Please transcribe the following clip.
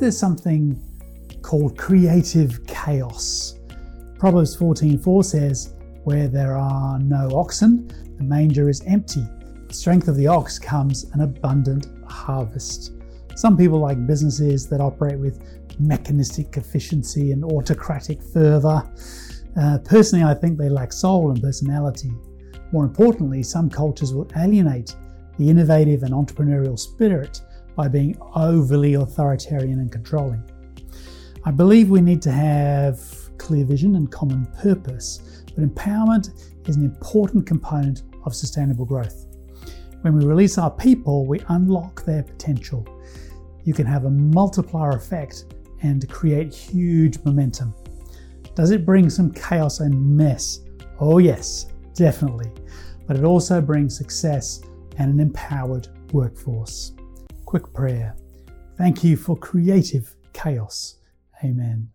there something called creative chaos. Proverbs 14:4 says, "Where there are no oxen, the manger is empty. The strength of the ox comes an abundant harvest." Some people like businesses that operate with mechanistic efficiency and autocratic fervor. Uh, personally, I think they lack soul and personality. More importantly, some cultures will alienate the innovative and entrepreneurial spirit by being overly authoritarian and controlling. I believe we need to have clear vision and common purpose, but empowerment is an important component of sustainable growth. When we release our people, we unlock their potential. You can have a multiplier effect and create huge momentum. Does it bring some chaos and mess? Oh, yes, definitely. But it also brings success and an empowered workforce. Quick prayer. Thank you for creative chaos. Amen.